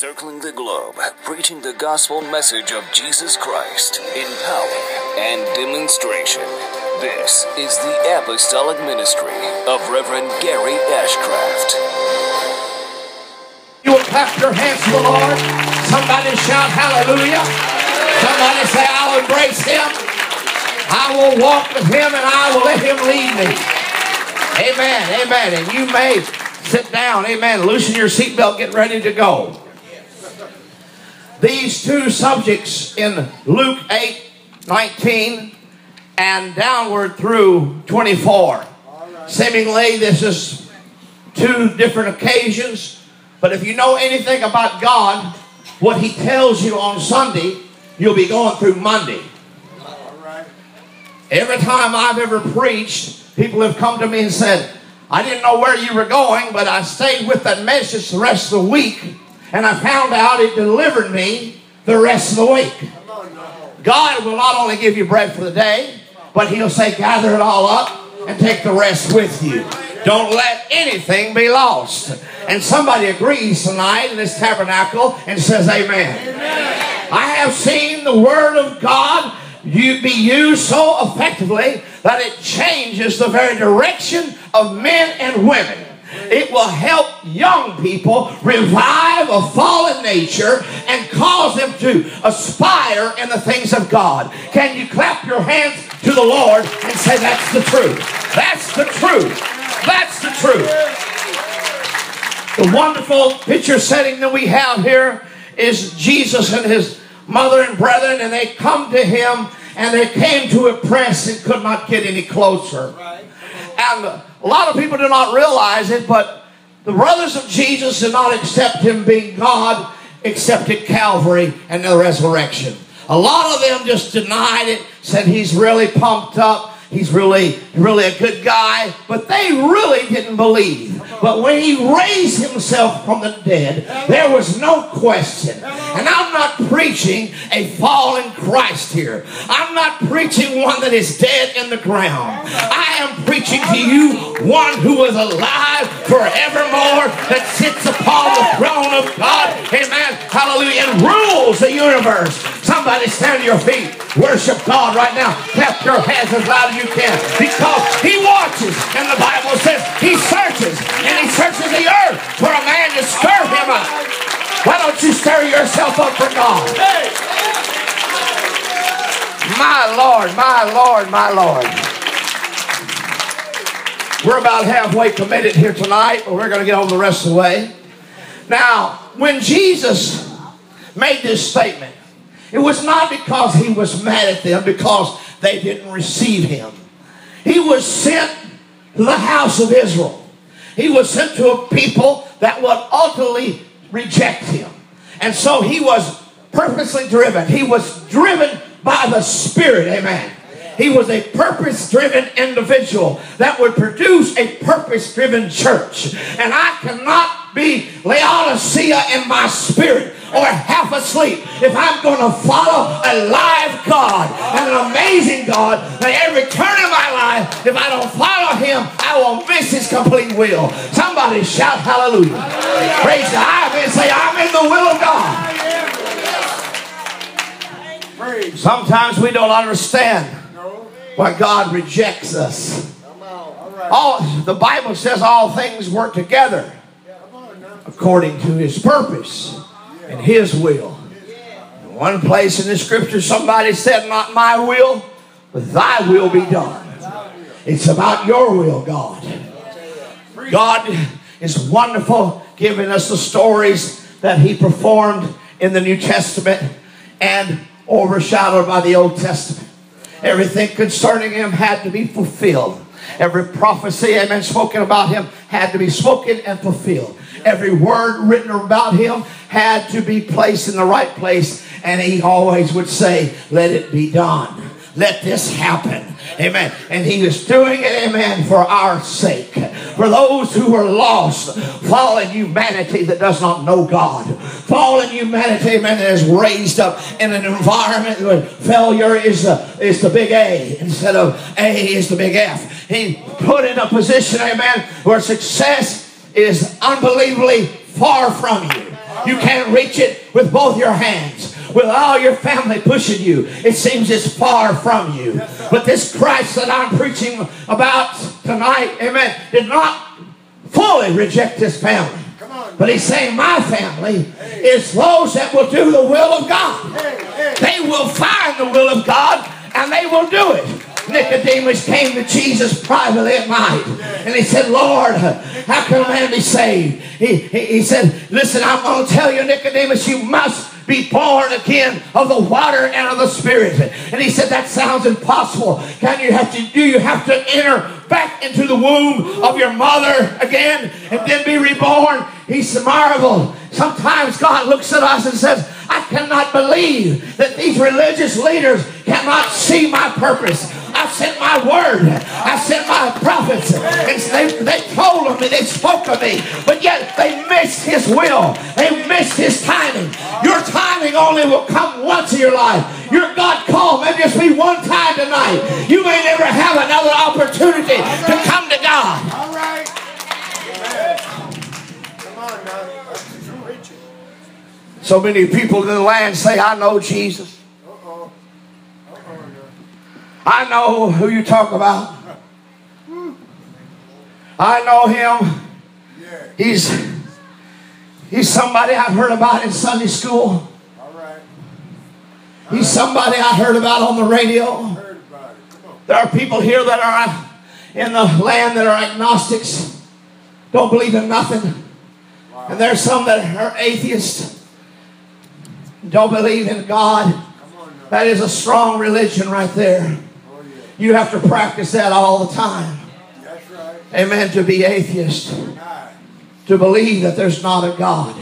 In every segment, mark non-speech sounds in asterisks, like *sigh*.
circling the globe, preaching the gospel message of Jesus Christ in power and demonstration. This is the apostolic ministry of Reverend Gary Ashcraft. You will clap your hands to the Lord. Somebody shout hallelujah. Somebody say, I'll embrace him. I will walk with him and I will let him lead me. Amen. Amen. And you may sit down. Amen. Loosen your seatbelt. Get ready to go. These two subjects in Luke 8 19 and downward through 24. Seemingly, this is two different occasions, but if you know anything about God, what He tells you on Sunday, you'll be going through Monday. Every time I've ever preached, people have come to me and said, I didn't know where you were going, but I stayed with that message the rest of the week, and I found out it delivered me the rest of the week. God will not only give you bread for the day, but He'll say, gather it all up and take the rest with you. Don't let anything be lost. And somebody agrees tonight in this tabernacle and says, Amen. I have seen the Word of God you be used so effectively that it changes the very direction of men and women. It will help young people revive a fallen nature and cause them to aspire in the things of God. Can you clap your hands to the Lord and say, That's the truth? That's the truth. That's the truth. The wonderful picture setting that we have here is Jesus and his mother and brethren, and they come to him and they came to a press and could not get any closer. And a lot of people do not realize it, but the brothers of Jesus did not accept him being God, accepted Calvary and the resurrection. A lot of them just denied it, said he's really pumped up. He's really, really a good guy, but they really didn't believe. But when he raised himself from the dead, there was no question. And I'm not preaching a fallen Christ here. I'm not preaching one that is dead in the ground. I am preaching to you one who is alive forevermore, that sits upon the throne of God. Amen. Hallelujah. And rules the universe. Somebody stand to your feet. Worship God right now. Clap your hands as loud as you can. Because He watches. And the Bible says He searches. And He searches the earth for a man to stir him up. Why don't you stir yourself up for God? My Lord, my Lord, my Lord. We're about halfway committed here tonight, but we're going to get on the rest of the way. Now, when Jesus made this statement, it was not because he was mad at them because they didn't receive him. He was sent to the house of Israel. He was sent to a people that would utterly reject him. And so he was purposely driven. He was driven by the Spirit. Amen. He was a purpose driven individual that would produce a purpose driven church. And I cannot be Laodicea in my spirit or half asleep if I'm going to follow a live God and an amazing God that every turn of my life, if I don't follow Him, I will miss His complete will. Somebody shout hallelujah. hallelujah. Praise God. I say, I'm in the will of God. Sometimes we don't understand why God rejects us. All, the Bible says all things work together according to His purpose and His will. In one place in the scripture, somebody said, Not my will, but thy will be done. It's about your will, God. God is wonderful giving us the stories that He performed in the New Testament and overshadowed by the Old Testament. Everything concerning Him had to be fulfilled. Every prophecy, amen, spoken about him had to be spoken and fulfilled. Every word written about him had to be placed in the right place. And he always would say, Let it be done. Let this happen. Amen. And he is doing it, amen, for our sake. For those who are lost, fallen humanity that does not know God. Fallen humanity, amen, that is raised up in an environment where failure is the, is the big A instead of A is the big F. He put in a position, amen, where success is unbelievably far from you. You can't reach it with both your hands. With all your family pushing you, it seems it's far from you. But this Christ that I'm preaching about tonight, amen, did not fully reject his family. But he's saying, My family is those that will do the will of God. They will find the will of God and they will do it. Nicodemus came to Jesus privately at night and he said, Lord, how can a man be saved? He, he, said, Listen, I'm going to tell you, Nicodemus, you must be born again of the water and of the spirit. And he said, That sounds impossible. Can you have to do you have to enter back into the womb of your mother again and then be reborn? He's marveled. Sometimes God looks at us and says, I cannot believe that these religious leaders cannot see my purpose. I sent my word. I sent my prophets. And they, they told of me. They spoke of me. But yet they missed his will. They missed his timing. Your timing only will come once in your life. Your God call may just be one time tonight. You may never have another opportunity to come to God. All right. Come on now. So many people in the land say, I know Jesus. Uh-oh. Uh-oh. I know who you talk about. I know him. Yeah. He's he's somebody I've heard about in Sunday school. All right. He's somebody I heard about on the radio. Heard about it. There are people here that are in the land that are agnostics, don't believe in nothing. And there's some that are atheists, don't believe in God. Come on now. That is a strong religion right there. Oh yeah. You have to practice that all the time. That's right. Amen. To be atheist. To believe that there's not a God.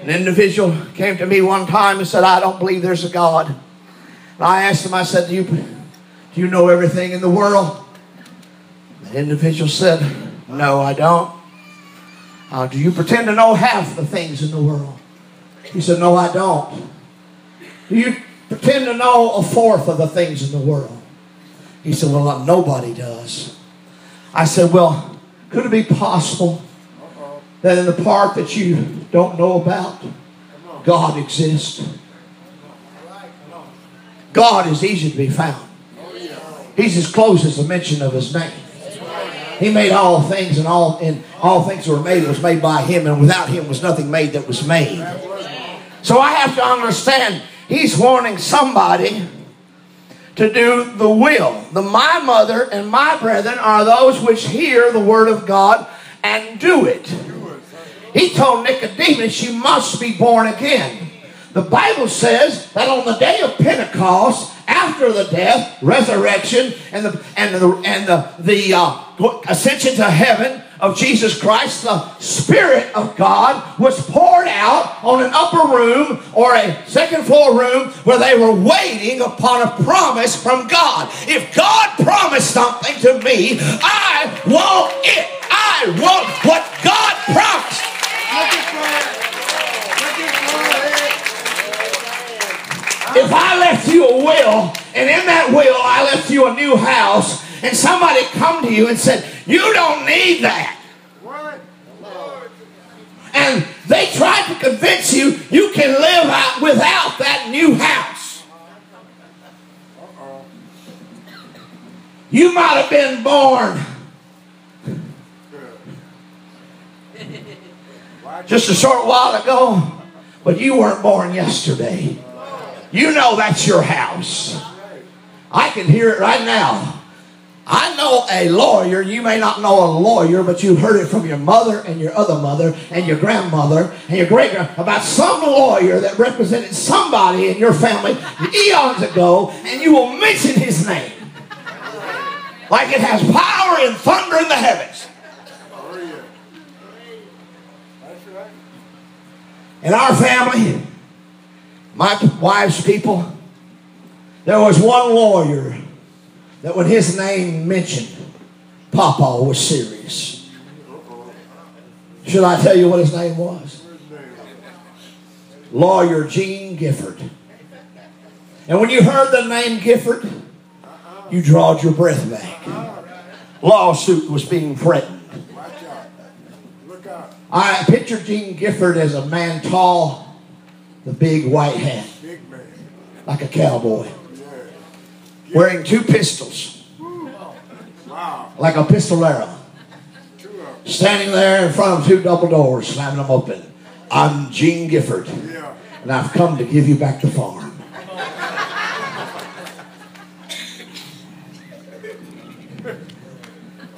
An individual came to me one time and said, I don't believe there's a God. And I asked him, I said, Do you, do you know everything in the world? The individual said, No, I don't. Uh, do you pretend to know half the things in the world? He said, No, I don't. Do you pretend to know a fourth of the things in the world? He said, Well, nobody does. I said, Well, could it be possible. That in the part that you don't know about, God exists? God is easy to be found. He's as close as the mention of his name. He made all things, and all and all things that were made was made by him, and without him was nothing made that was made. So I have to understand he's warning somebody to do the will. The my mother and my brethren are those which hear the word of God and do it. He told Nicodemus, You must be born again. The Bible says that on the day of Pentecost, after the death, resurrection, and the and the and the, the uh, ascension to heaven of Jesus Christ, the Spirit of God was poured out on an upper room or a second floor room where they were waiting upon a promise from God. If God promised something to me, I want it. I want what God promised. If I left you a will, and in that will I left you a new house, and somebody come to you and said, You don't need that. And they tried to convince you you can live out without that new house. You might have been born just a short while ago, but you weren't born yesterday. You know that's your house. I can hear it right now. I know a lawyer. You may not know a lawyer, but you've heard it from your mother and your other mother and your grandmother and your great grandmother about some lawyer that represented somebody in your family eons ago, and you will mention his name. Like it has power and thunder in the heavens. Oh yeah. That's right. In our family, my wife's people, there was one lawyer that when his name mentioned, Papa was serious. Should I tell you what his name was? Lawyer Gene Gifford. And when you heard the name Gifford, you drawed your breath back. Lawsuit was being threatened. Watch out. Look out. I picture Gene Gifford as a man tall, the big white hat, like a cowboy, wearing two pistols, like a pistolero, Two of them. standing there in front of two double doors, slamming them open. I'm Gene Gifford, and I've come to give you back the farm.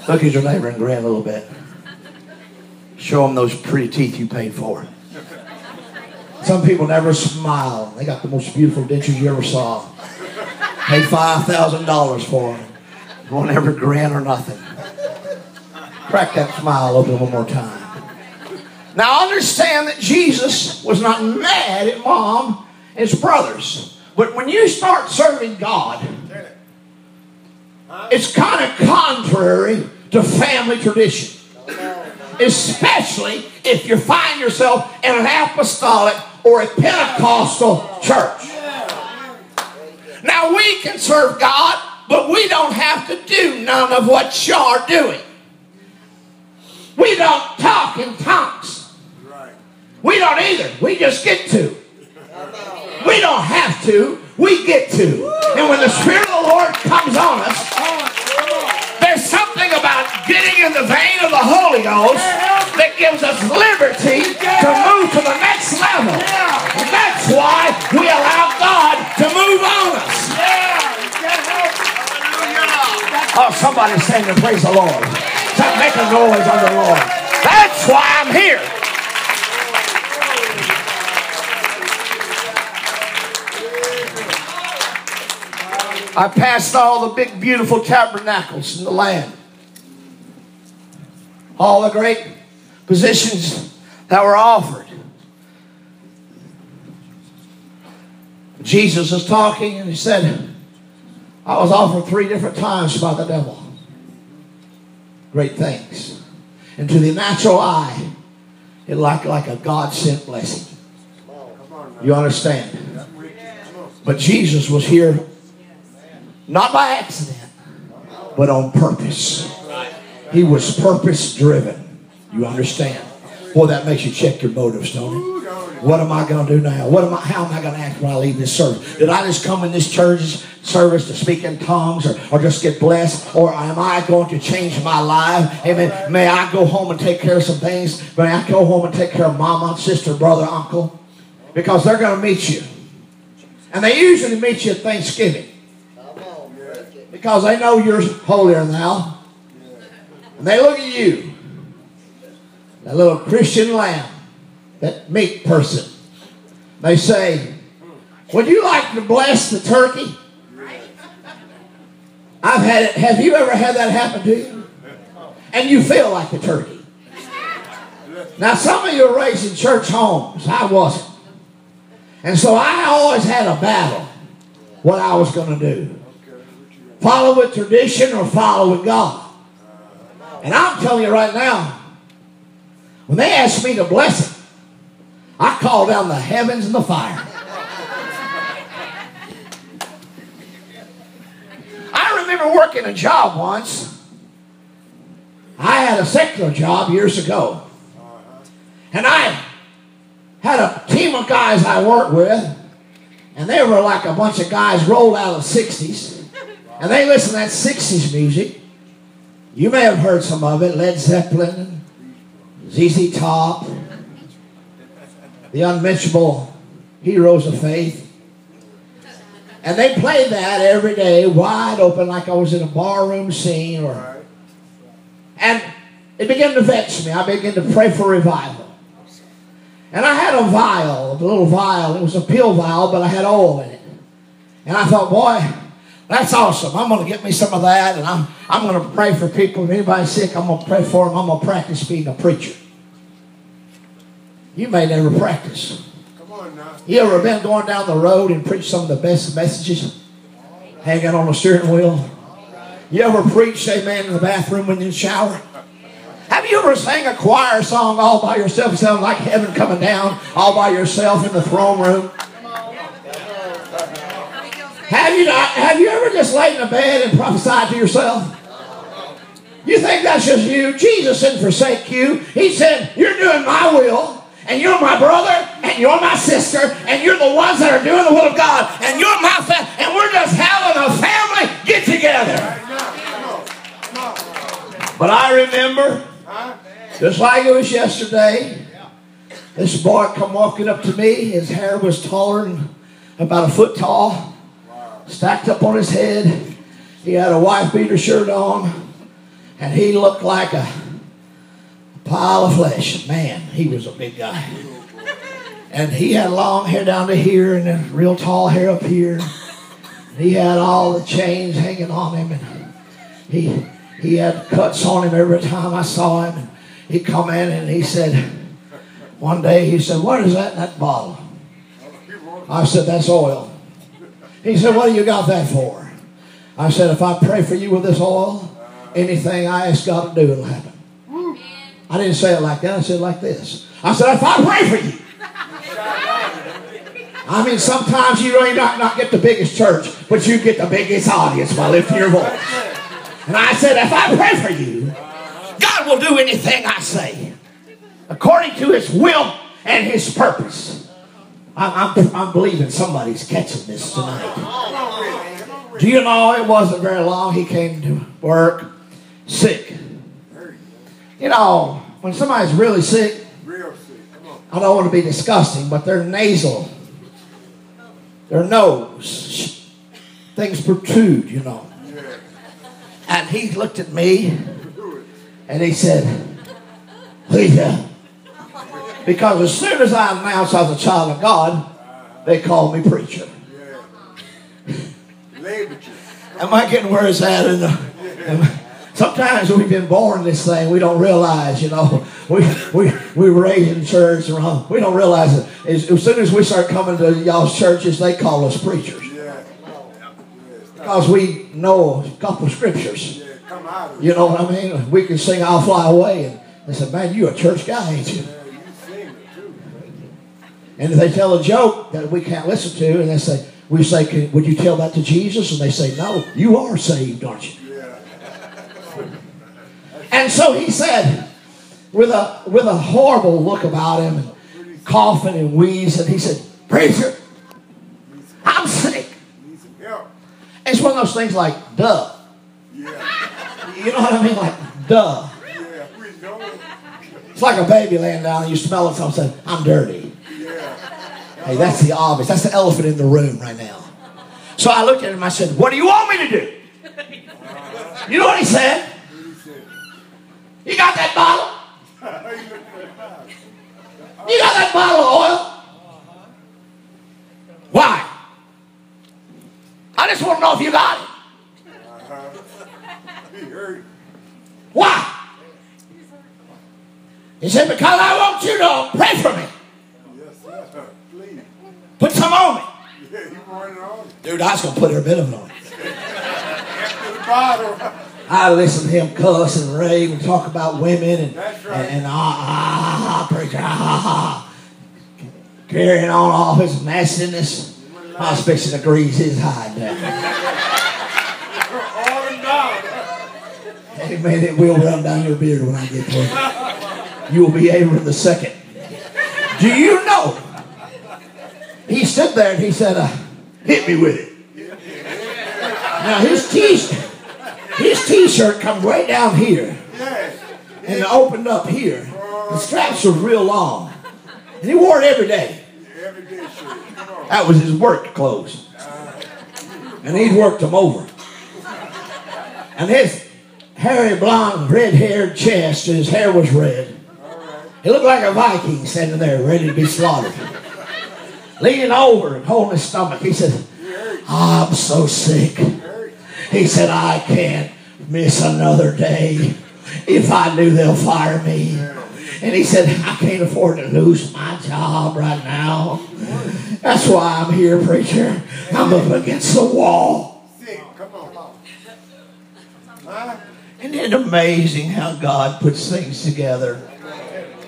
Look at your neighbor and grin a little bit. Show them those pretty teeth you paid for. Some people never smile. They got the most beautiful dentures you ever saw. Paid $5,000 for them. Won't ever grin or nothing. Crack that smile open one more time. Now understand that Jesus was not mad at mom and his brothers. But when you start serving God, it's kind of contrary to family tradition. Especially if you find yourself in an apostolic or a Pentecostal church. Now we can serve God, but we don't have to do none of what you're doing. We don't talk in tongues. We don't either. We just get to. We don't have to. We get to. And when the Spirit of the Lord comes on us, getting in the vein of the Holy Ghost that gives us liberty to move to the next level. And that's why we allow God to move on us. Oh, somebody's saying to praise the Lord. Stop making noise on the Lord. That's why I'm here. I passed all the big, beautiful tabernacles in the land. All the great positions that were offered. Jesus was talking and he said, I was offered three different times by the devil. Great things. And to the natural eye, it looked like a God sent blessing. You understand? But Jesus was here not by accident, but on purpose. He was purpose driven. You understand? Boy, that makes you check your motives, don't it? What am I going to do now? What am I? How am I going to act when I leave this service? Did I just come in this church service to speak in tongues, or, or just get blessed, or am I going to change my life? Amen. May I go home and take care of some things? May I go home and take care of mama, sister, brother, uncle? Because they're going to meet you, and they usually meet you at Thanksgiving because they know you're holier than thou, and they look at you, that little Christian lamb that meat person. They say, Would you like to bless the turkey? I've had it. Have you ever had that happen to you? And you feel like the turkey. Now, some of you are raised in church homes. I wasn't. And so I always had a battle what I was going to do follow with tradition or follow with God. And I'm telling you right now, when they asked me to bless it, I called down the heavens and the fire. I remember working a job once. I had a secular job years ago. And I had a team of guys I worked with, and they were like a bunch of guys rolled out of the 60s. And they listened to that 60s music. You may have heard some of it Led Zeppelin, ZZ Top, the unmentionable heroes of faith. And they played that every day, wide open, like I was in a barroom scene. Or, and it began to vex me. I began to pray for revival. And I had a vial, a little vial. It was a pill vial, but I had oil in it. And I thought, boy, that's awesome. I'm going to get me some of that, and I'm, I'm going to pray for people. If anybody's sick, I'm going to pray for them. I'm going to practice being a preacher. You may never practice. Come on now. You ever been going down the road and preached some of the best messages? Hanging on the steering wheel? You ever preached, amen, in the bathroom when you shower? Have you ever sang a choir song all by yourself? It sounds like heaven coming down all by yourself in the throne room. Have you not? Have you ever just laid in a bed and prophesied to yourself? You think that's just you? Jesus didn't forsake you. He said, You're doing my will, and you're my brother, and you're my sister, and you're the ones that are doing the will of God, and you're my family, and we're just having a family get together. But I remember, just like it was yesterday, this boy come walking up to me. His hair was taller than about a foot tall, stacked up on his head. He had a wife beater shirt on and he looked like a pile of flesh. Man, he was a big guy. And he had long hair down to here and then real tall hair up here. He had all the chains hanging on him and he he had cuts on him every time I saw him. And he'd come in and he said, one day he said, What is that in that bottle? I said, That's oil. He said, What do you got that for? I said, If I pray for you with this oil, anything I ask God to do, it'll happen. I didn't say it like that. I said it like this. I said, if I pray for you. I mean, sometimes you may not, not get the biggest church, but you get the biggest audience by lifting your voice. And I said, if I pray for you, God will do anything I say according to his will and his purpose. I'm, I'm, I'm believing somebody's catching this tonight. Do you know it wasn't very long he came to work sick. You know, when somebody's really sick, Real sick. Come on. I don't want to be disgusting, but their nasal, their nose, things protrude, you know. And he looked at me and he said, Leah. Because as soon as I announced I was a child of God, they called me preacher. Yeah. Labor you. Am I getting where it's at? In the, sometimes we've been born this thing, we don't realize, you know. We we we were raised in church and we don't realize it. As, as soon as we start coming to y'all's churches, they call us preachers. Because we know a couple of scriptures. Yeah. Come out of it. You know what I mean? We can sing I'll fly away and they said, Man, you a church guy, ain't you? Yeah, you sing it too. And if they tell a joke that we can't listen to, and they say, we say, "Can- would you tell that to Jesus? And they say, no, you are saved, aren't you? Yeah. And so he said, with a with a horrible look about him, and coughing and wheezing, he said, Preacher, I'm sick. Need some help. It's one of those things like, duh. Yeah. You know what I mean? Like, duh. Yeah. We know it. It's like a baby laying down and you smell it, something, say, I'm dirty. Hey, that's the obvious. That's the elephant in the room right now. So I looked at him, I said, What do you want me to do? You know what he said? You got that bottle? You got that bottle of oil? Why? I just want to know if you got it. Why? He said, Because I want you to pray for me. Yes, sir. Please. Put some on me. Dude, I was going to put every bit of it on. I listened to him cuss and rave and talk about women and, right. and, and ah, ah, ah, preacher, ah, ah, ah. Carrying on all his nastiness. I fixing to grease his hide down. All them down. Amen. It will run down your beard when I get there. You will be able in the second. Do you know? He stood there and he said, uh, hit me with it. Now his t his t-shirt comes right down here and it opened up here. The straps were real long. And he wore it every day. Every day shirt. That was his work clothes. And he'd worked them over. And his hairy blonde, red haired chest, his hair was red. He looked like a Viking standing there ready to be slaughtered. Leaning over and holding his stomach, he said, I'm so sick. He said, I can't miss another day. If I do, they'll fire me. And he said, I can't afford to lose my job right now. That's why I'm here, preacher. I'm up against the wall. Isn't it amazing how God puts things together?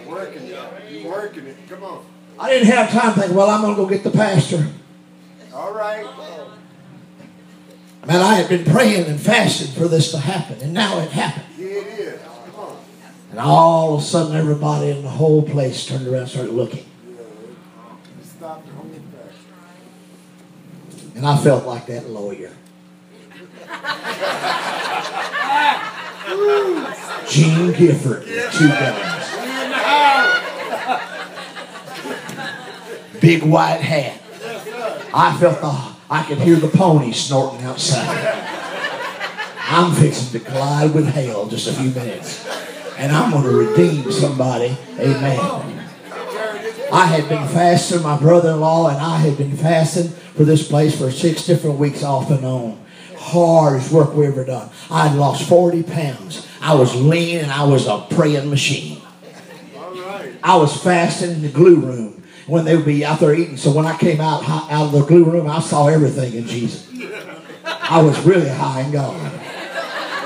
Working it. Working it. Come on. I didn't have time to think, well, I'm going to go get the pastor. All right. Man, I had been praying and fasting for this to happen, and now it happened. Yeah. it is. And all of a sudden, everybody in the whole place turned around and started looking. Stop the whole thing. And I felt like that lawyer. *laughs* Gene Gifford two guns. Big white hat. I felt the, I could hear the pony snorting outside. I'm fixing to collide with hell just a few minutes. And I'm going to redeem somebody. Amen. I had been fasting, my brother-in-law and I had been fasting for this place for six different weeks off and on. Hardest work we ever done. I had lost 40 pounds. I was lean and I was a praying machine. All right. I was fasting in the glue room when they would be out there eating. So when I came out out of the glue room, I saw everything in Jesus. I was really high in God.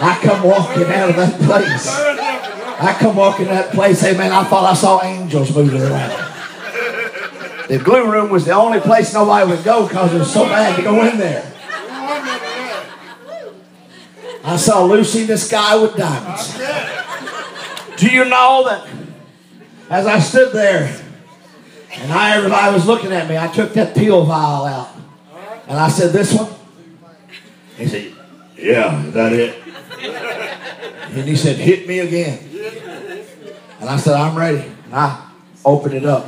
I come walking out of that place. I come walking that place, man, I thought I saw angels moving around. The glue room was the only place nobody would go because it was so bad to go in there. I saw Lucy in the sky with diamonds. Do you know that as I stood there and I, everybody was looking at me, I took that pill vial out and I said, This one? He said, Yeah, is that it? And he said, Hit me again. And I said, I'm ready. And I opened it up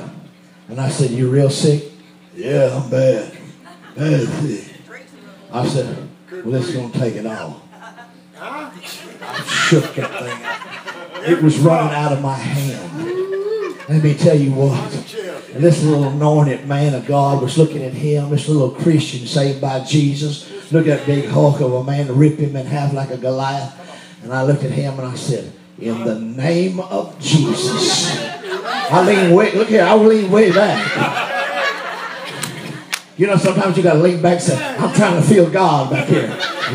and I said, You real sick? Yeah, I'm bad. Bad sick. I said, Well, this is going to take it all. I shook that thing. It was running out of my hand. Let me tell you what. This little anointed man of God was looking at him, this little Christian saved by Jesus. Look at that big hulk of a man rip him in half like a Goliath. And I looked at him and I said, In the name of Jesus. I lean way, look here, I lean way back. You know, sometimes you gotta lean back and say, I'm trying to feel God back here.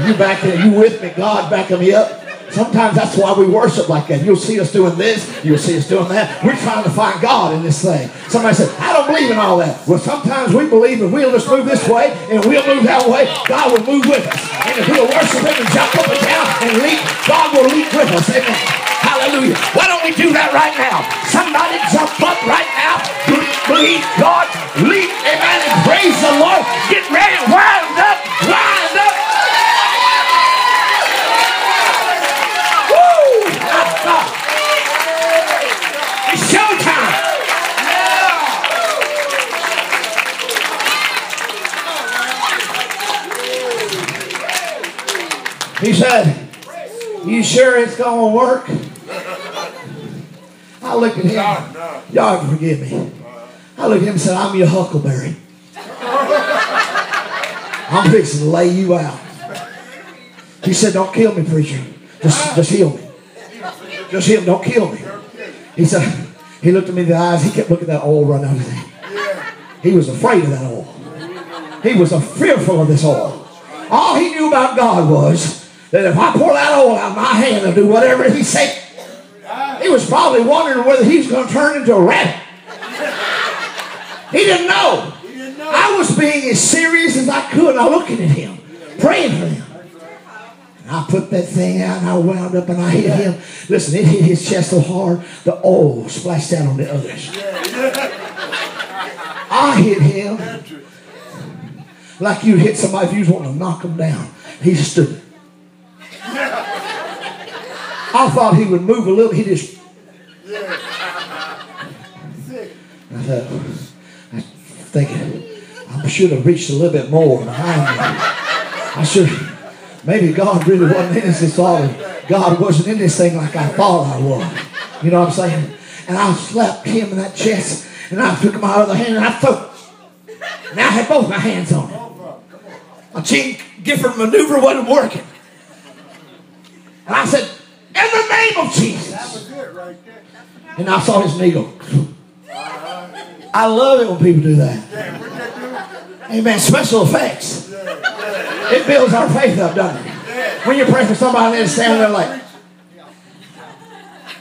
You back there, you with me, God backing me up. Sometimes that's why we worship like that. You'll see us doing this, you'll see us doing that. We're trying to find God in this thing. Somebody said, I don't believe in all that. Well, sometimes we believe if we'll just move this way and we'll move that way, God will move with us. And if we'll worship Him and jump up and down and leap, God will leap with us. Amen. Hallelujah. Why don't we do that right now? Somebody jump up right now. Believe God. Leap. Amen. And praise the Lord. Get ready. Wind up. Woo! It's showtime. He said, You sure it's going to work? I looked at him. Y'all forgive me. I looked at him and said, I'm your huckleberry. I'm fixing to lay you out. He said, Don't kill me, preacher. Just, just heal me. Just heal me. Don't kill me. He said, He looked at me in the eyes. He kept looking at that oil run out of him. He was afraid of that oil. He was fearful of this oil. All he knew about God was that if I pour that oil out of my hand and do whatever he said, he was probably wondering whether he was going to turn into a rabbit. He didn't know. I was being as serious as I could. I looking at him, praying for him. I put that thing out and I wound up and I hit him. Listen, it hit his chest so hard, the oil splashed out on the others. I hit him like you'd hit somebody if you was wanting to knock him down. He just stood. I thought he would move a little. He just. I thought, I thinking, I should have reached a little bit more behind me. I should. Maybe God really wasn't in this. Thought God wasn't in this thing like I thought I was. You know what I'm saying? And I slapped him in that chest, and I took my other hand and I threw. And I had both my hands on him. A Gene Gifford maneuver wasn't working. And I said, in the name of Jesus. That was it right. And I saw his knee go. I love it when people do that. Yeah? Amen. Special effects. It builds our faith up, doesn't it? When you pray for somebody and they stand there like,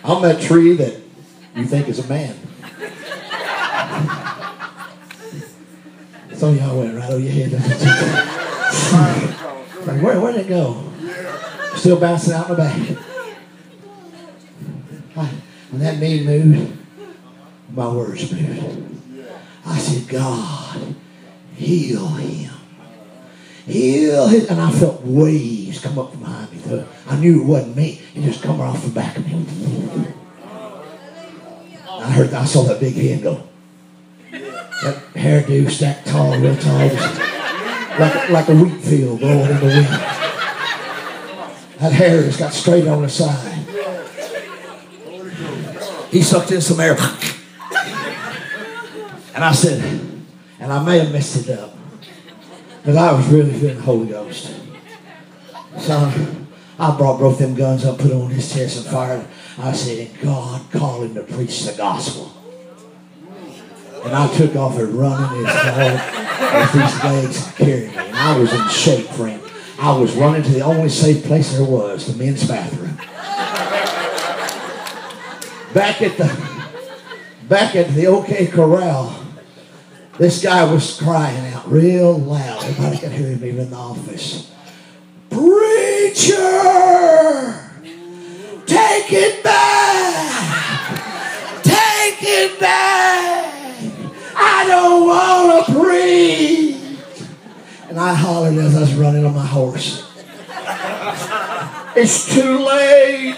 I'm that tree that you think is a man. Some of y'all went right over your head. Like, where, where'd it go? Still bouncing out in the back. When that knee moved, my words moved. I said, God, heal him. Heal him. And I felt waves come up from behind me. I knew it wasn't me. It just come right off the back of me. I heard, I saw that big hand go. That hairdo stacked tall, real tall. Like, like a wheat field blowing in the wind. That hair just got straight on the side. He sucked in some air. And I said, and I may have messed it up, but I was really feeling the Holy Ghost. So I brought both them guns up, put on his chest and fired. I said, God called him to preach the gospel. And I took off and running as hard as these legs carried me. And I was in shape, friend. I was running to the only safe place there was, the men's bathroom. Back at the back at the OK Corral, this guy was crying out real loud. Everybody could hear him even in the office. Preacher! Take it back! Take it back! I don't want to preach! And I hollered as I was running on my horse. It's too late.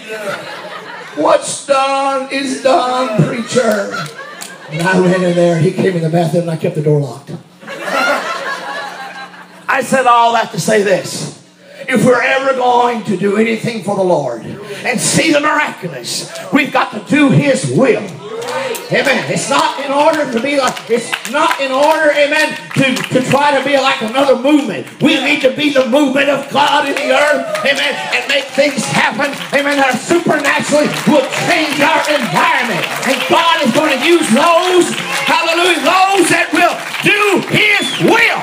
What's done is done, preacher. And I ran in there. He came in the bathroom and I kept the door locked. I said all that to say this. If we're ever going to do anything for the Lord and see the miraculous, we've got to do His will. Amen. It's not in order to be like, it's not in order, amen, to, to try to be like another movement. We need to be the movement of God in the earth, amen, and make things happen, amen, that supernaturally will change our environment. And God is going to use those, hallelujah, those that will do His will.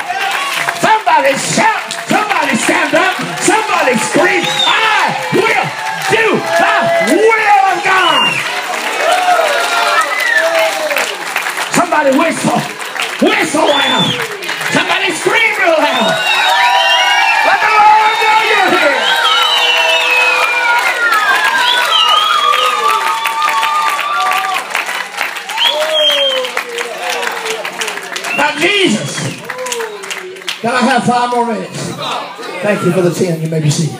Somebody shout, somebody stand up, somebody scream, I will do the will of God. Somebody whistle. Whistle loud. Somebody scream real loud. Let the Lord know you're here. Now, Jesus. Can I have five more minutes? Thank you for the ten. You may be seated.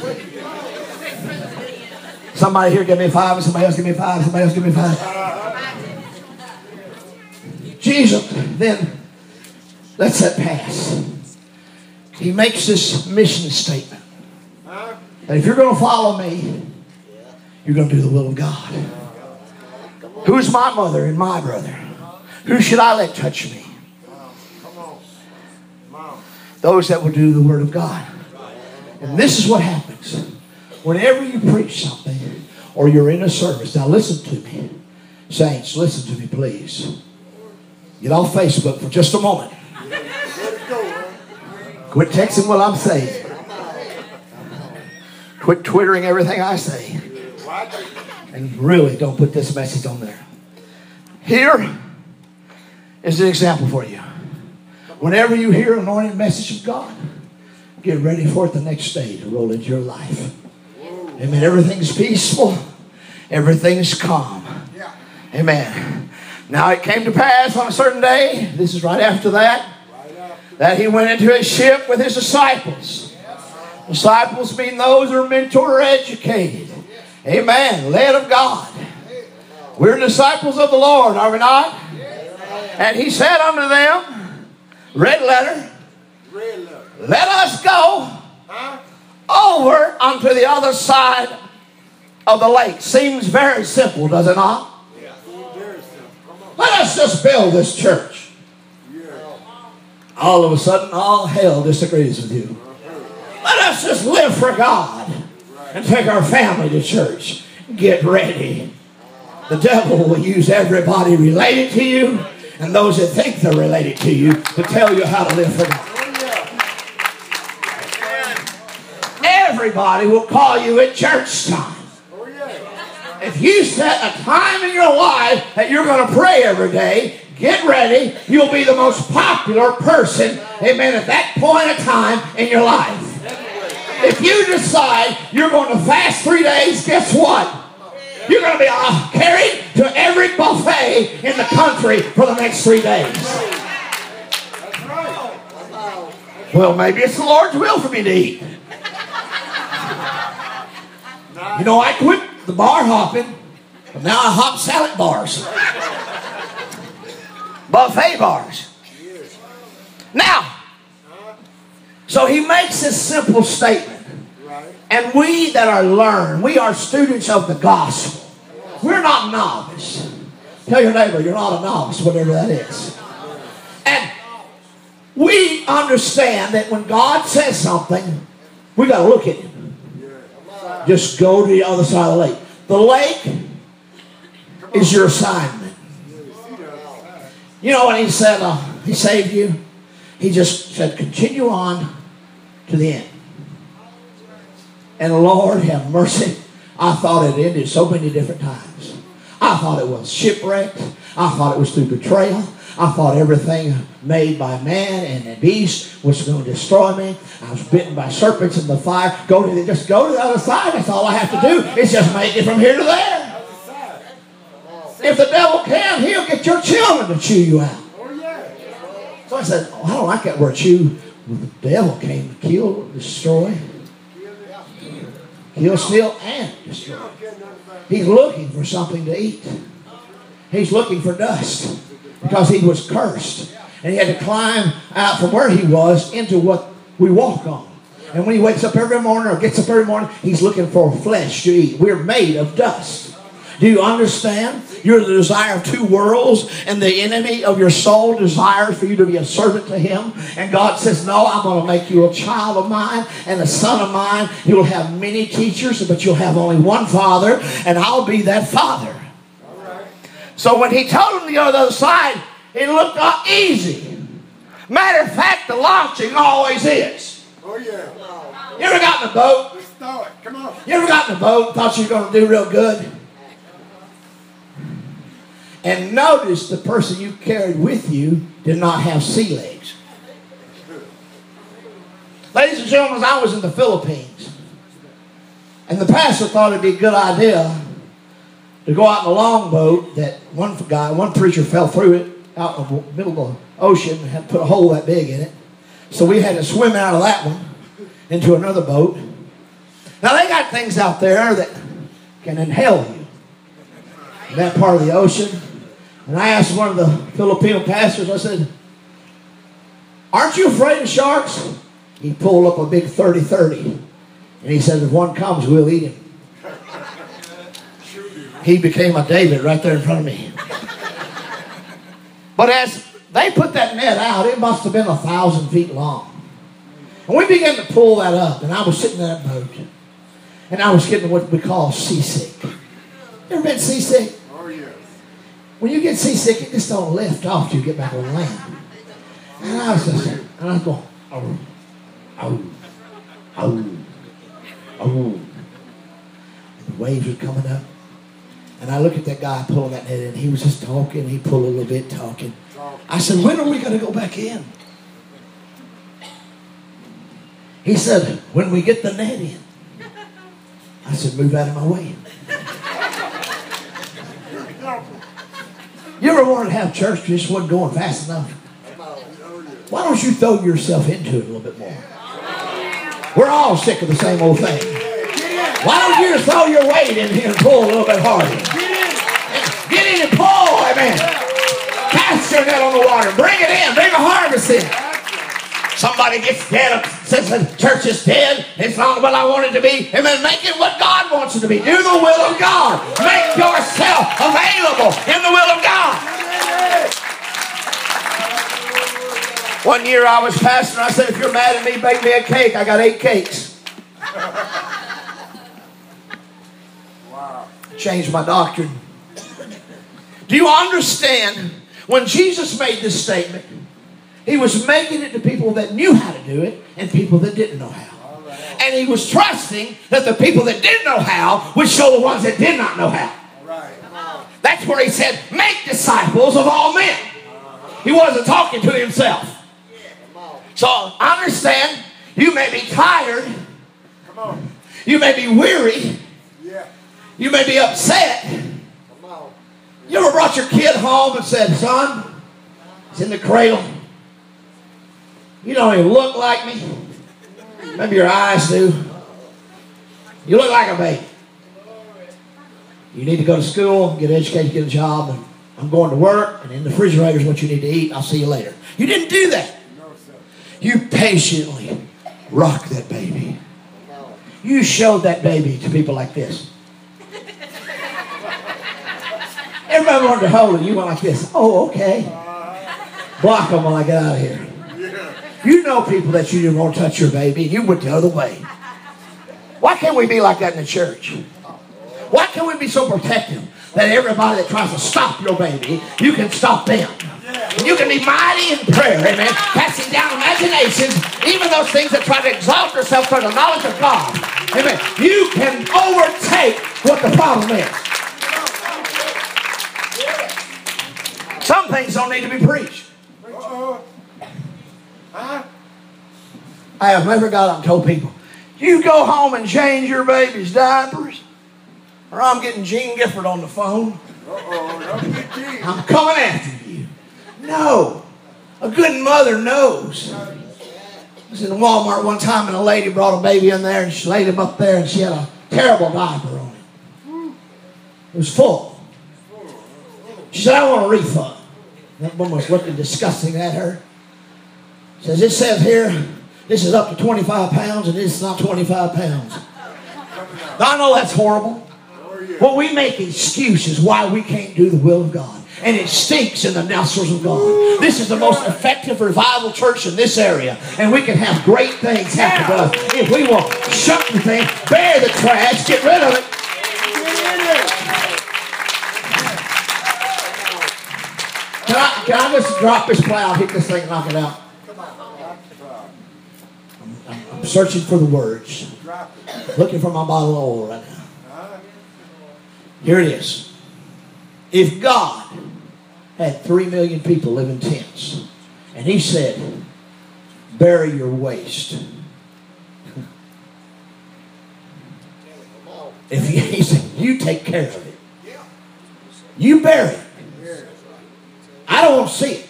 Somebody here give me five, somebody else give me five, somebody else give me five. Jesus then lets that pass. He makes this mission statement that if you're going to follow me, you're going to do the will of God. Who's my mother and my brother? Who should I let touch me? Those that will do the word of God. And this is what happens. Whenever you preach something or you're in a service, now listen to me. Saints, listen to me, please. Get off Facebook for just a moment. Quit texting what I'm saying. Quit twittering everything I say. And really don't put this message on there. Here is an example for you. Whenever you hear an anointed message of God, get ready for it the next day to roll into your life. Amen. Everything's peaceful. Everything's calm. Amen. Now it came to pass on a certain day, this is right after that, that he went into a ship with his disciples. Disciples mean those who are mentor or educated. Amen. Led of God. We're disciples of the Lord, are we not? And he said unto them, red letter, let us go over onto the other side of the lake. Seems very simple, does it not? Let us just build this church. All of a sudden, all hell disagrees with you. Let us just live for God and take our family to church. Get ready. The devil will use everybody related to you and those that think they're related to you to tell you how to live for God. Everybody will call you at church time. If you set a time in your life that you're going to pray every day, get ready. You'll be the most popular person, amen, at that point of time in your life. If you decide you're going to fast three days, guess what? You're going to be carried to every buffet in the country for the next three days. Well, maybe it's the Lord's will for me to eat. You know, I quit the bar hopping, but now I hop salad bars, buffet bars. Now, so he makes this simple statement. And we that are learned, we are students of the gospel. We're not novice. Tell your neighbor you're not a novice, whatever that is. And we understand that when God says something, we got to look at Him. Just go to the other side of the lake. The lake is your assignment. You know when He said uh, He saved you? He just said, continue on to the end. And Lord have mercy. I thought it ended so many different times. I thought it was shipwrecked. I thought it was through betrayal. I thought everything made by man and the beast was going to destroy me. I was bitten by serpents in the fire. Go to the, just go to the other side. That's all I have to do. It's just make it from here to there. If the devil can, he'll get your children to chew you out. So I said, oh, I don't like that word chew. Well, the devil came to kill, destroy, kill, steal, and destroy. He's looking for something to eat. He's looking for dust because he was cursed. And he had to climb out from where he was into what we walk on. And when he wakes up every morning or gets up every morning, he's looking for flesh to eat. We're made of dust. Do you understand? You're the desire of two worlds, and the enemy of your soul desires for you to be a servant to him. And God says, No, I'm going to make you a child of mine and a son of mine. You'll have many teachers, but you'll have only one father, and I'll be that father. So when he told him to go to the other side, it looked easy. Matter of fact, the launching always is. Oh, yeah. You ever got in a boat? Let's throw it. Come on. You ever got in a boat and thought you were going to do real good? And notice the person you carried with you did not have sea legs. Ladies and gentlemen, I was in the Philippines. And the pastor thought it'd be a good idea to go out in a longboat that one guy, one preacher fell through it out in the middle of the ocean and had put a hole that big in it. So we had to swim out of that one into another boat. Now they got things out there that can inhale you. In that part of the ocean. And I asked one of the Filipino pastors, I said, Aren't you afraid of sharks? He pulled up a big 30 30. And he said, If one comes, we'll eat him. He became a David right there in front of me. But as they put that net out, it must have been a thousand feet long. And we began to pull that up, and I was sitting in that boat. And I was getting what we call seasick. You ever been seasick? Oh, yes. When you get seasick, it just don't lift off till you get back on land. And I was just, and I was going, oh, oh, oh, oh. The waves were coming up. And I look at that guy pulling that net in. He was just talking. He pulled a little bit, talking. I said, when are we going to go back in? He said, when we get the net in. I said, move out of my way. You ever wanted to have church just wasn't going fast enough? Why don't you throw yourself into it a little bit more? We're all sick of the same old thing. Why don't you throw your weight in here and pull a little bit harder? Get in and pull, amen. Cast your net on the water. Bring it in. Bring a harvest in. Somebody gets dead, up, says the church is dead. It's not what I want it to be. Amen. Make it what God wants it to be. Do the will of God. Make yourself available in the will of God. One year I was pastor. I said, if you're mad at me, bake me a cake. I got eight cakes. *laughs* Changed my doctrine. Do you understand when Jesus made this statement? He was making it to people that knew how to do it and people that didn't know how. And he was trusting that the people that didn't know how would show the ones that did not know how. Right. That's where he said, make disciples of all men. He wasn't talking to himself. So I understand, you may be tired, Come on. you may be weary, Yeah. You may be upset. You ever brought your kid home and said, son, it's in the cradle. You don't even look like me. Maybe your eyes do. You look like a baby. You need to go to school, get educated, get a job, and I'm going to work, and in the refrigerator is what you need to eat. I'll see you later. You didn't do that. You patiently rock that baby. You showed that baby to people like this. Everybody wanted to hold it. You went like this. Oh, okay. Block them while I get out of here. You know people that you didn't want to touch your baby, and you went the other way. Why can't we be like that in the church? Why can't we be so protective that everybody that tries to stop your baby, you can stop them? And you can be mighty in prayer, amen. Casting down imaginations, even those things that try to exalt yourself for the knowledge of God. Amen. You can overtake what the problem is. Some things don't need to be preached. I have never got up and told people, you go home and change your baby's diapers, or I'm getting Gene Gifford on the phone. I'm coming after you. No. A good mother knows. I was in Walmart one time and a lady brought a baby in there and she laid him up there and she had a terrible diaper on it. It was full. She said, I want a refund. That woman was looking disgusting at her. Says, it says here, this is up to 25 pounds and this is not 25 pounds. I know that's horrible. But we make excuses why we can't do the will of God. And it stinks in the nostrils of God. This is the most effective revival church in this area. And we can have great things happen to us if we will shut the thing, bear the trash, get rid of it. Can I, just drop this plow, hit this thing, knock it out? I'm, I'm searching for the words. Looking for my bottle of oil right now. Here it is. If God had three million people live in tents, and He said, bury your waste. If he, he said, you take care of it, you bury it. I don't want to see it.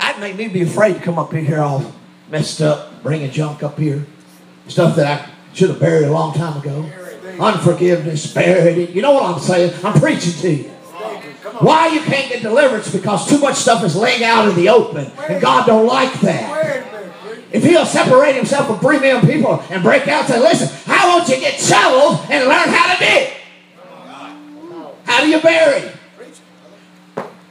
That'd make me be afraid to come up in here all messed up, bringing junk up here, stuff that I should have buried a long time ago. Unforgiveness, buried it. You know what I'm saying? I'm preaching to you. Why you can't get deliverance? Because too much stuff is laying out in the open, and God don't like that. If He'll separate Himself from three million people and break out, and say, "Listen, I want you to get settled and learn how to dig. How do you bury?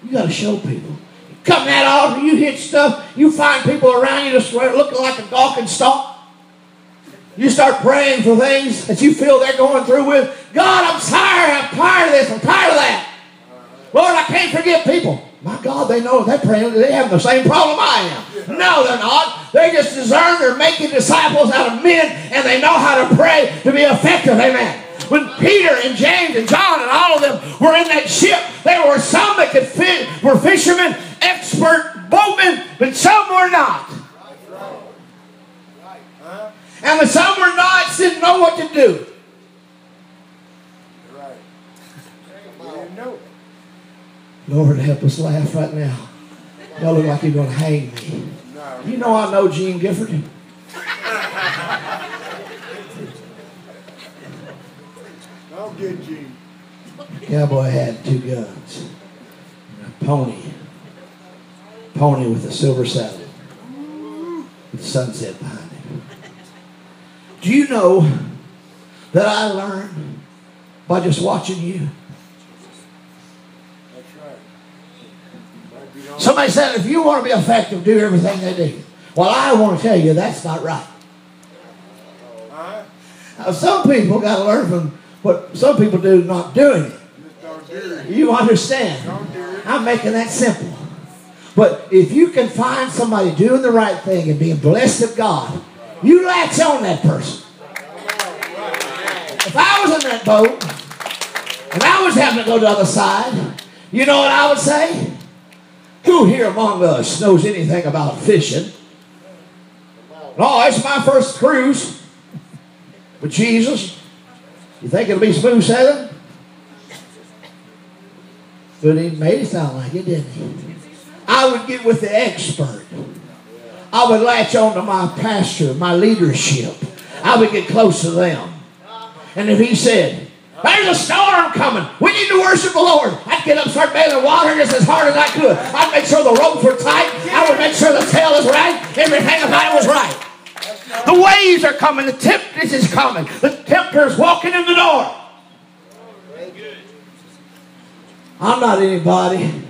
You got to show people. Come that altar, you hit stuff, you find people around you just looking like a gawking stalk. You start praying for things that you feel they're going through with. God, I'm tired. I'm tired of this. I'm tired of that. Lord, I can't forgive people. My God, they know they're praying. They have the same problem I am. No, they're not. They just discern they're making disciples out of men and they know how to pray to be effective. Amen. When Peter and James and John and all of them were in that ship, there were some that could fit, were fishermen, expert boatmen, but some were not. And the some were not didn't know what to do. Lord, help us laugh right now. Y'all look like you're going to hang me. You know I know Gene Gifford. *laughs* I'll get Gene. Cowboy had two guns. A pony. Pony with a silver saddle. With the sunset behind him. Do you know that I learned by just watching you? That's right. Might be on- Somebody said, if you want to be effective, do everything they do. Well, I want to tell you that's not right. Now, some people got to learn from what some people do not doing it. You understand? Don't do it. I'm making that simple. But if you can find somebody doing the right thing and being blessed of God, you latch on that person. If I was in that boat and I was having to go to the other side, you know what I would say? Who here among us knows anything about fishing? Oh, it's my first cruise with Jesus. You think it'll be smooth sailing? But he made it sound like it, didn't he? I would get with the expert. I would latch on to my pastor, my leadership. I would get close to them. And if he said, there's a storm coming. We need to worship the Lord. I'd get up, start bailing water just as hard as I could. I'd make sure the ropes were tight. I would make sure the tail is right. Everything about it was right. Are coming. The tempest is coming. The tempter is walking in the door. I'm not anybody,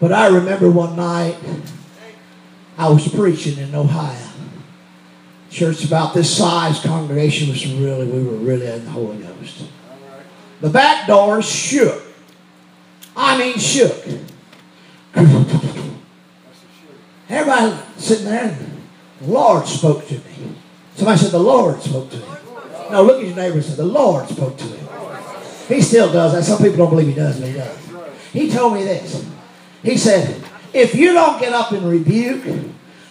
but I remember one night I was preaching in Ohio. Church about this size, congregation was really, we were really in the Holy Ghost. The back doors shook. I mean, shook. Everybody sitting there, the Lord spoke to me. Somebody said, The Lord spoke to him. No, look at your neighbor and say, The Lord spoke to him. He still does that. Some people don't believe he does, but he does. He told me this. He said, If you don't get up and rebuke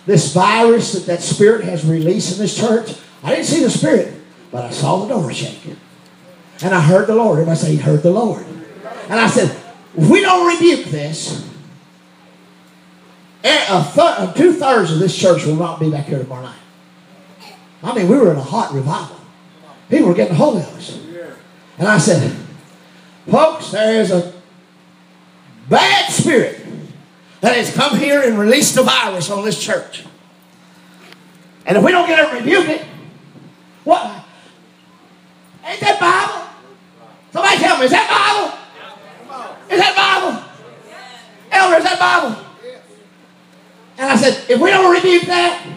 this virus that that spirit has released in this church, I didn't see the spirit, but I saw the door shaking. And I heard the Lord. Everybody say, He heard the Lord. And I said, if we don't rebuke this, eh, th- two thirds of this church will not be back here tomorrow night. I mean, we were in a hot revival. People were getting Holy us. And I said, folks, there is a bad spirit that has come here and released the virus on this church. And if we don't get it rebuke it, what? Ain't that Bible? Somebody tell me, is that Bible? Is that Bible? Elder, is that Bible? And I said, if we don't rebuke that,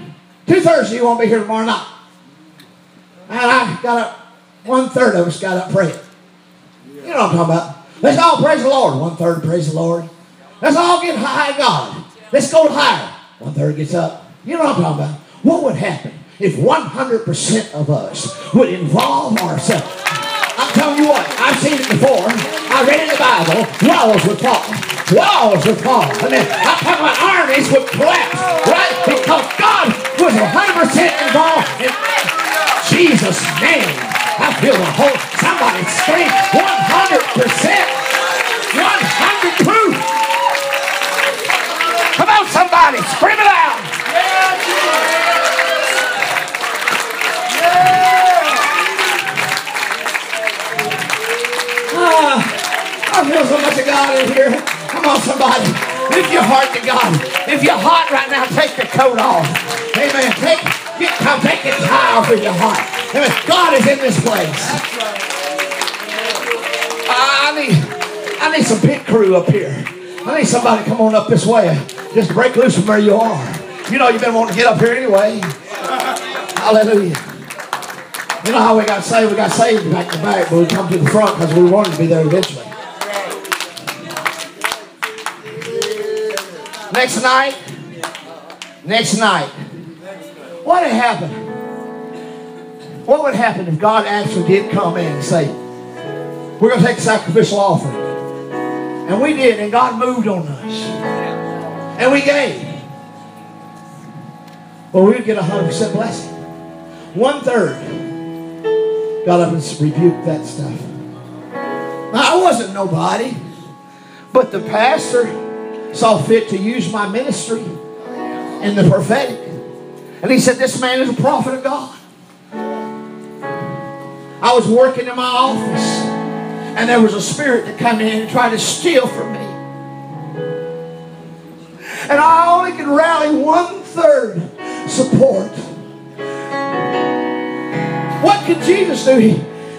two thirds of you won't be here tomorrow night. And I got up, one third of us got up praying. You know what I'm talking about. Let's all praise the Lord. One third praise the Lord. Let's all get high, God. Let's go higher. One third gets up. You know what I'm talking about. What would happen if 100% of us would involve ourselves? I'm telling you what, I've seen it before. I read in the Bible, walls would fall. Walls would fall. And then I'm talking about armies would collapse, right? Because God was 100% involved in Jesus' name. I feel the whole, somebody scream 100%. 100 up here. I need somebody come on up this way. Just break loose from where you are. You know you've been wanting to get up here anyway. *laughs* Hallelujah. You know how we got saved? We got saved back to back, but we come to the front because we wanted to be there eventually. Next night, next night, what would happen? What would happen if God actually did come in and say, we're going to take a sacrificial offering? And we did, and God moved on us. And we gave. Well, we would get a 100% blessing. One third got up and rebuked that stuff. Now, I wasn't nobody, but the pastor saw fit to use my ministry in the prophetic. And he said, This man is a prophet of God. I was working in my office, and there was a spirit that came in and tried to steal from me. And I only could rally one third support. What could Jesus do? He,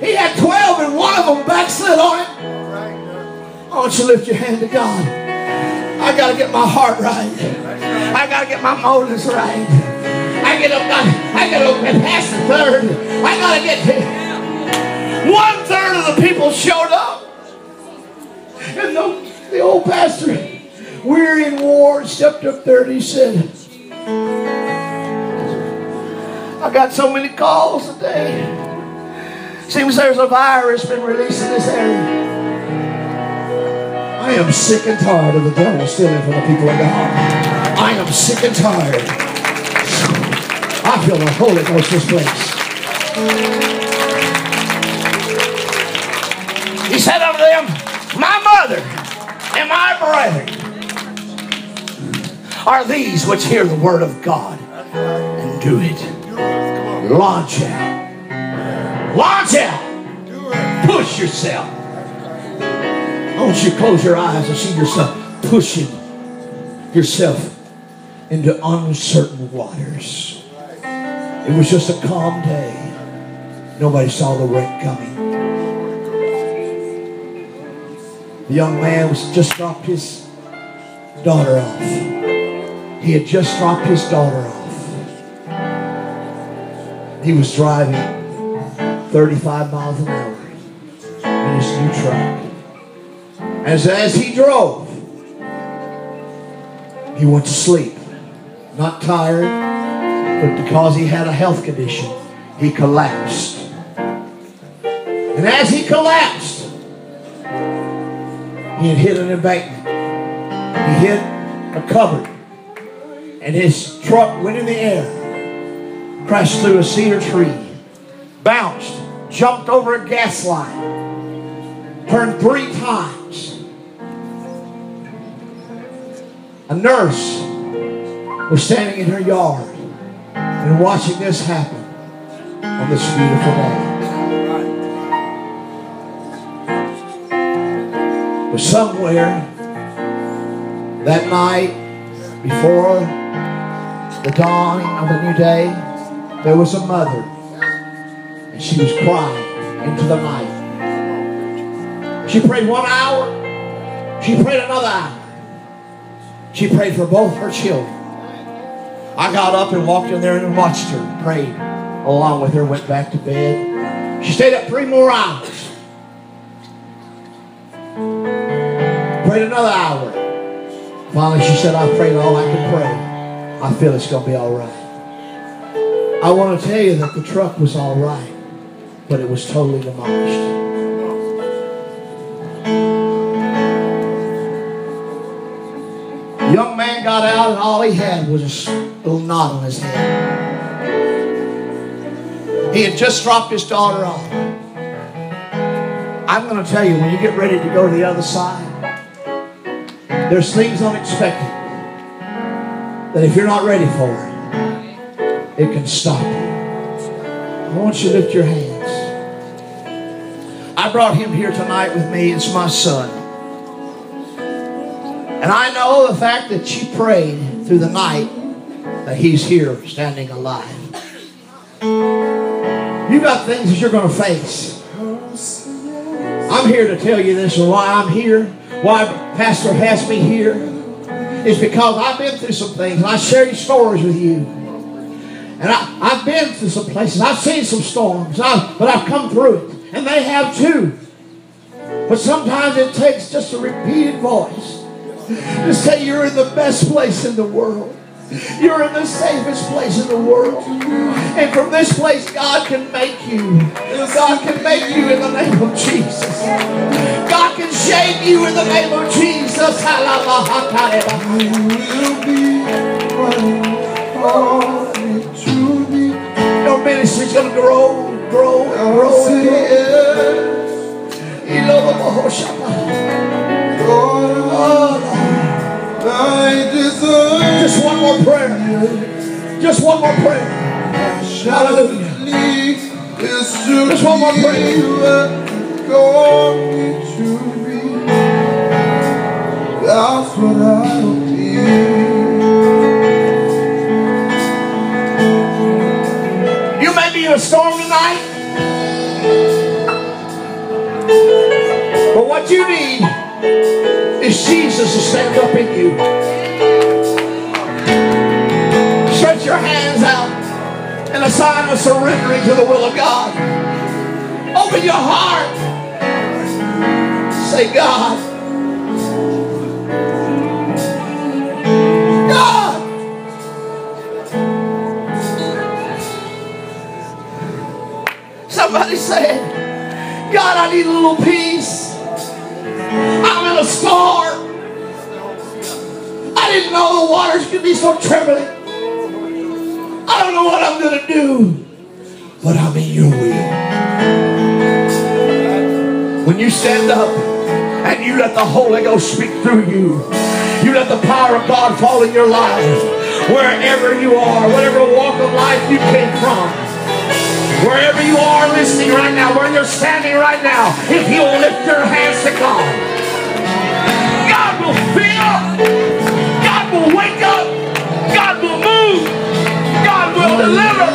he had 12 and one of them backslid on him. I want you to lift your hand to God. I got to get my heart right. I got to get my motives right. I get up, I got to get past the third. I got to get to one third of the people showed up. And the, the old pastor, weary and worn, stepped up there and he said, I got so many calls today. Seems there's a virus been released in this area. I am sick and tired of the devil stealing from the people of God. I am sick and tired. I feel the Holy Ghost this place. And my brethren are these which hear the word of God and do it. Launch out. Launch out. Push yourself. I want you close your eyes and see yourself pushing yourself into uncertain waters. It was just a calm day. Nobody saw the wreck coming. The young man was just dropped his daughter off. He had just dropped his daughter off. He was driving 35 miles an hour in his new truck. As, as he drove, he went to sleep. Not tired, but because he had a health condition, he collapsed. And as he collapsed, he had hit an embankment. He hit a cupboard. And his truck went in the air, crashed through a cedar tree, bounced, jumped over a gas line, turned three times. A nurse was standing in her yard and watching this happen on this beautiful day. But somewhere that night, before the dawning of a new day, there was a mother, and she was crying into the night. She prayed one hour, she prayed another hour. She prayed for both her children. I got up and walked in there and watched her, prayed along with her, went back to bed. She stayed up three more hours. Another hour. Finally, she said, I prayed all I could pray. I feel it's going to be all right. I want to tell you that the truck was all right, but it was totally demolished. Young man got out, and all he had was a little knot on his head. He had just dropped his daughter off. I'm going to tell you, when you get ready to go to the other side, there's things unexpected that if you're not ready for it, it can stop you. I want you to lift your hands. I brought him here tonight with me. It's my son. And I know the fact that she prayed through the night that he's here standing alive. You got things that you're going to face. I'm here to tell you this and why I'm here, why Pastor has me here, is because I've been through some things I share these stories with you. And I, I've been through some places, I've seen some storms, I, but I've come through it. And they have too. But sometimes it takes just a repeated voice to say you're in the best place in the world. You're in the safest place in the world. And from this place, God can make you. God can make you in the name of Jesus. God can shape you in the name of Jesus. Your ministry's going to grow, grow, and grow. Grow. Oh, just one more prayer. Just one more prayer. Hallelujah. Just one more prayer. That's what I You may be in a storm tonight. But what you need is Jesus to stand up in you. Stretch your hands out in a sign of surrendering to the will of God. Open your heart. Say, God. God. Somebody said, God, I need a little peace. Storm. I didn't know the waters could be so trembling. I don't know what I'm going to do, but I'm in your will. When you stand up and you let the Holy Ghost speak through you. You let the power of God fall in your life. Wherever you are, whatever walk of life you came from. Wherever you are listening right now, where you're standing right now, if you'll lift your hands to God, Will fill, God will wake up, God will move, God will deliver.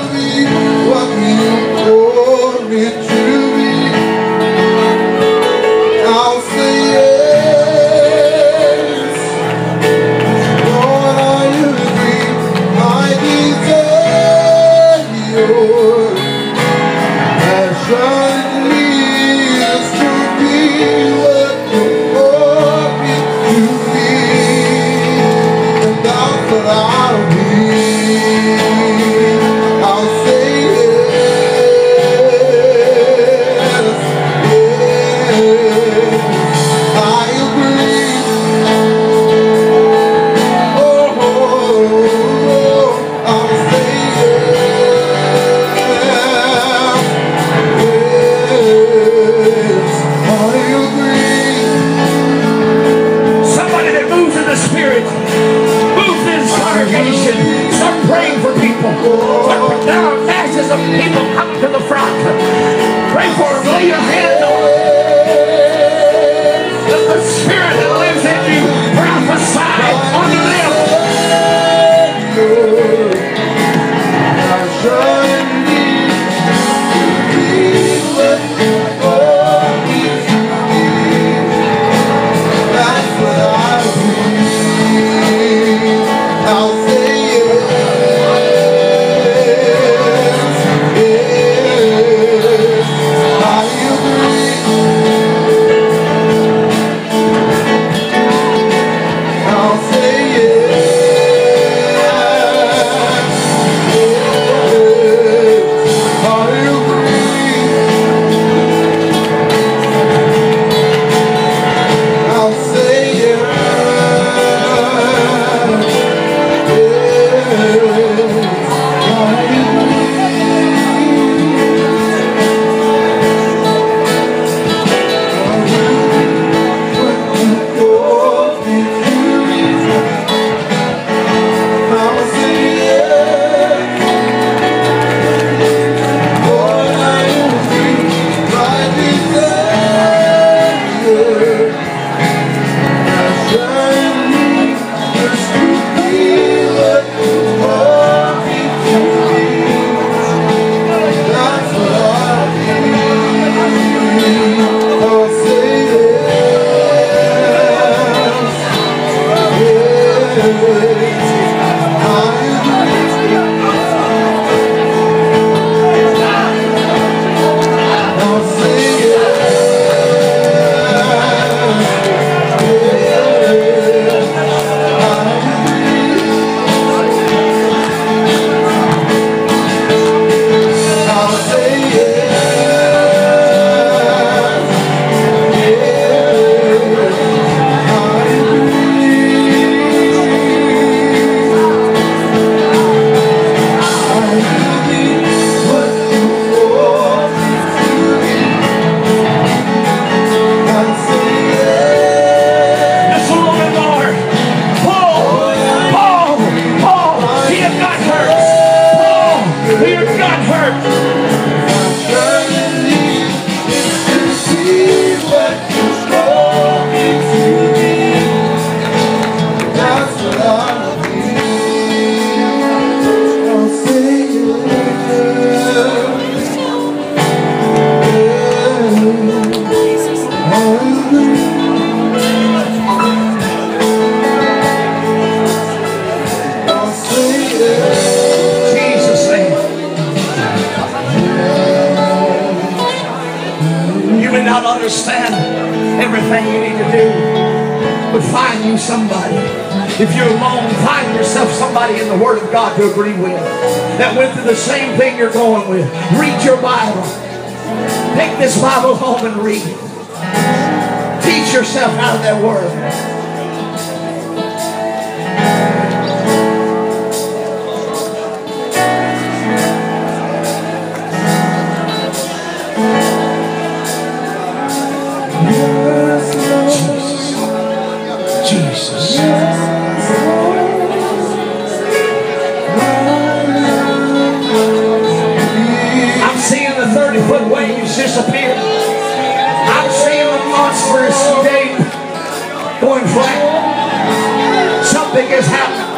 Think is happening.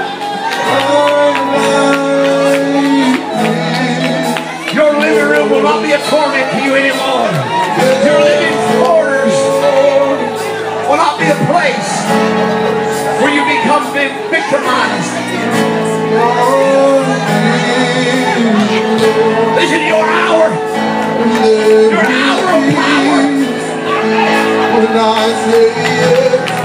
Your living room will not be a torment to you anymore. Your living quarters will not be a place where you become vi- victimized. Listen, your hour, your hour of power. When I say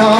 now,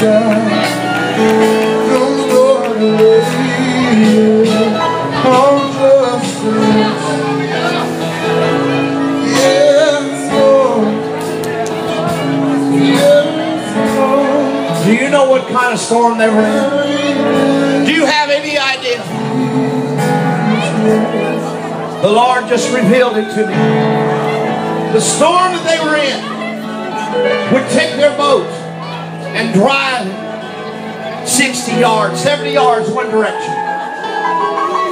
There is. I'm just yes, Lord. Do you know what kind of storm they were in? Do you have any idea? The Lord just revealed it to me. The storm that they were in would take their boat and drive 60 yards, 70 yards one direction.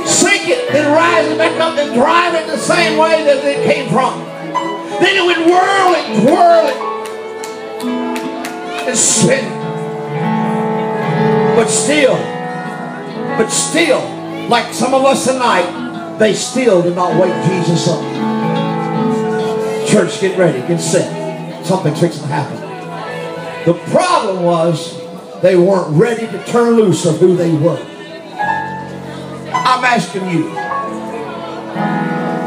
Sink it, then rise it back up and drive it the same way that it came from. Then it would whirl it, whirl it, and spinning. But still, but still, like some of us tonight, they still did not wake Jesus up. Church, get ready, get set. Something's fixing to happen. The problem was they weren't ready to turn loose of who they were. I'm asking you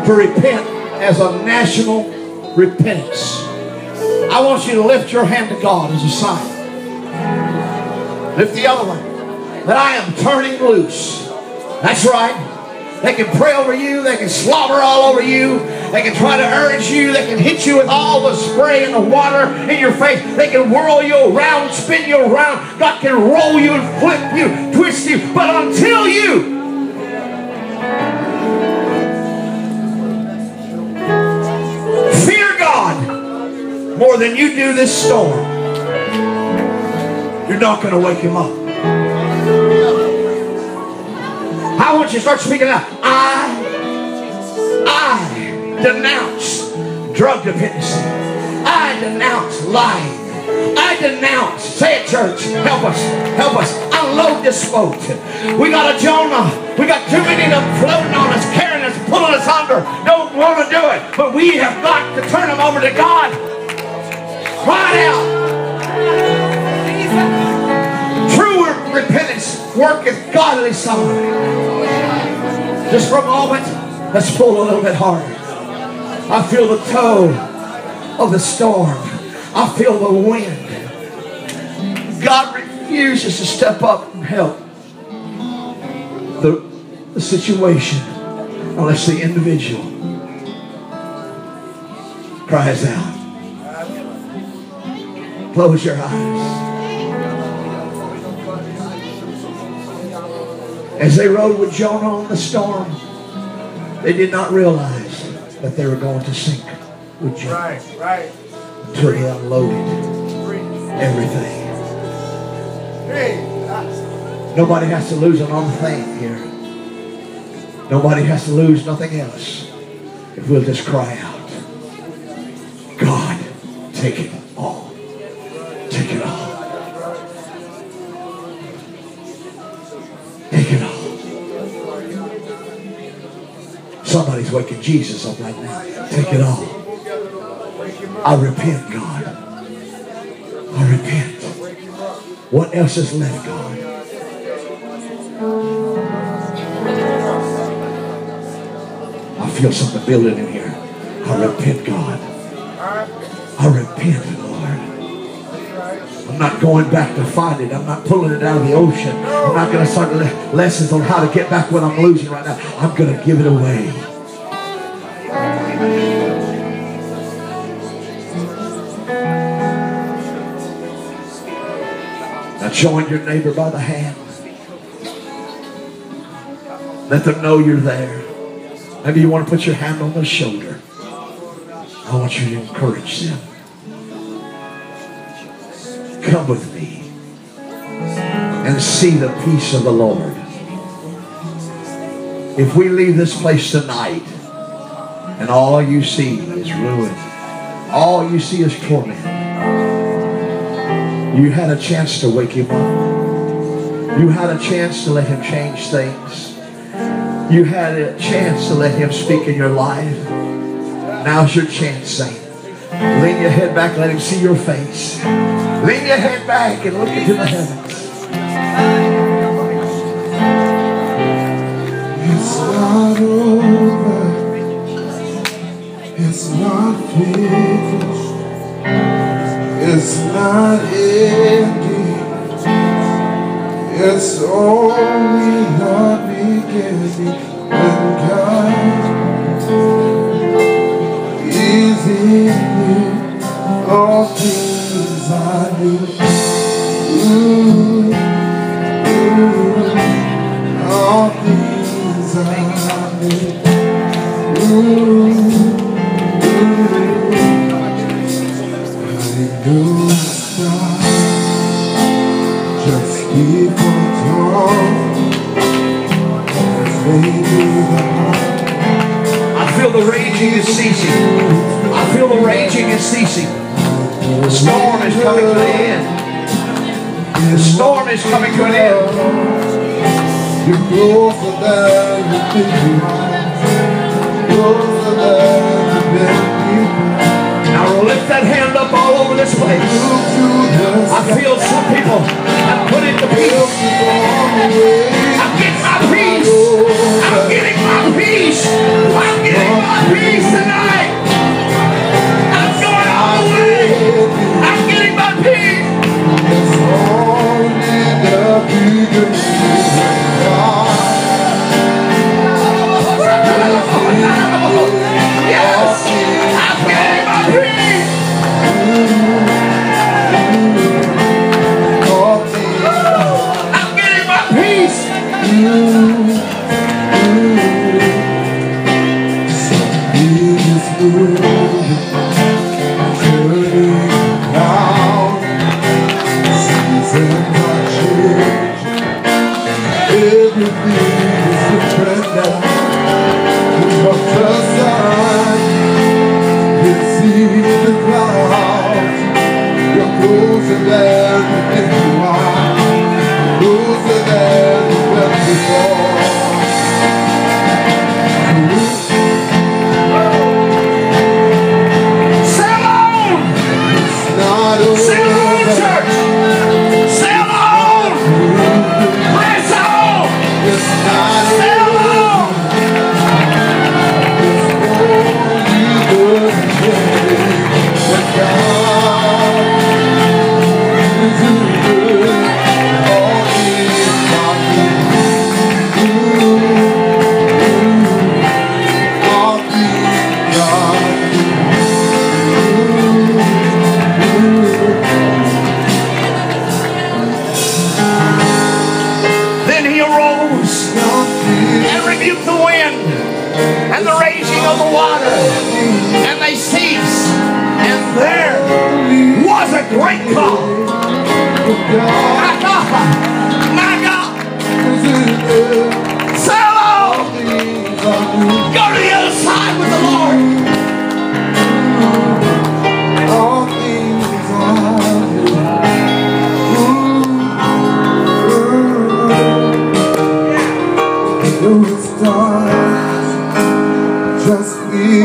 to repent as a national repentance. I want you to lift your hand to God as a sign. Lift the other one. That I am turning loose. That's right. They can pray over you. They can slobber all over you. They can try to urge you. They can hit you with all the spray and the water in your face. They can whirl you around, spin you around. God can roll you and flip you, twist you. But until you fear God more than you do this storm, you're not going to wake him up. I want you to start speaking out. I, denounce drug dependency. I denounce lying. I denounce, say it, church. Help us, help us. Unload this boat. We got a Jonah. We got too many of them floating on us, carrying us, pulling us under. Don't want to do it, but we have got to turn them over to God. Cry out. True repentance worketh godly sorrow. Just for a moment, let's pull a little bit harder. I feel the toe of the storm. I feel the wind. God refuses to step up and help the, the situation unless the individual cries out. Close your eyes. As they rode with Jonah on the storm, they did not realize that they were going to sink with Jonah Right, right. until they unloaded everything. Hey, uh, Nobody has to lose another thing here. Nobody has to lose nothing else if we'll just cry out. God, take it all. Take it all. Take it all. Somebody's waking Jesus up right now. Take it all. I repent, God. I repent. What else is left, God? I feel something building in here. I repent, God. I repent, Lord. I'm not going back to find it. I'm not pulling it out of the ocean. I'm not going to start le- lessons on how to get back what I'm losing right now. I'm going to give it away. Now join your neighbor by the hand. Let them know you're there. Maybe you want to put your hand on their shoulder. I want you to encourage them. Come with me and see the peace of the Lord. If we leave this place tonight and all you see is ruin, all you see is torment, you had a chance to wake him up. You had a chance to let him change things. You had a chance to let him speak in your life. Now's your chance, saint. Lean your head back, let him see your face. Lean your head back and look into the heavens. It's not over. It's not finished. It's not ending. It's only the beginning when God is in. All things new. Ooh, ooh, all things new. Ooh, ooh, hallelujah. Just. I feel the raging is ceasing. I feel the raging is ceasing. The storm is coming to an end. the storm is coming to an end. You're closer than you think you are. Closer than you've been. Now lift that hand up all over this place. I feel some people have put into peace. I'm getting my peace. I'm getting my peace. I'm getting my peace tonight. Beginning.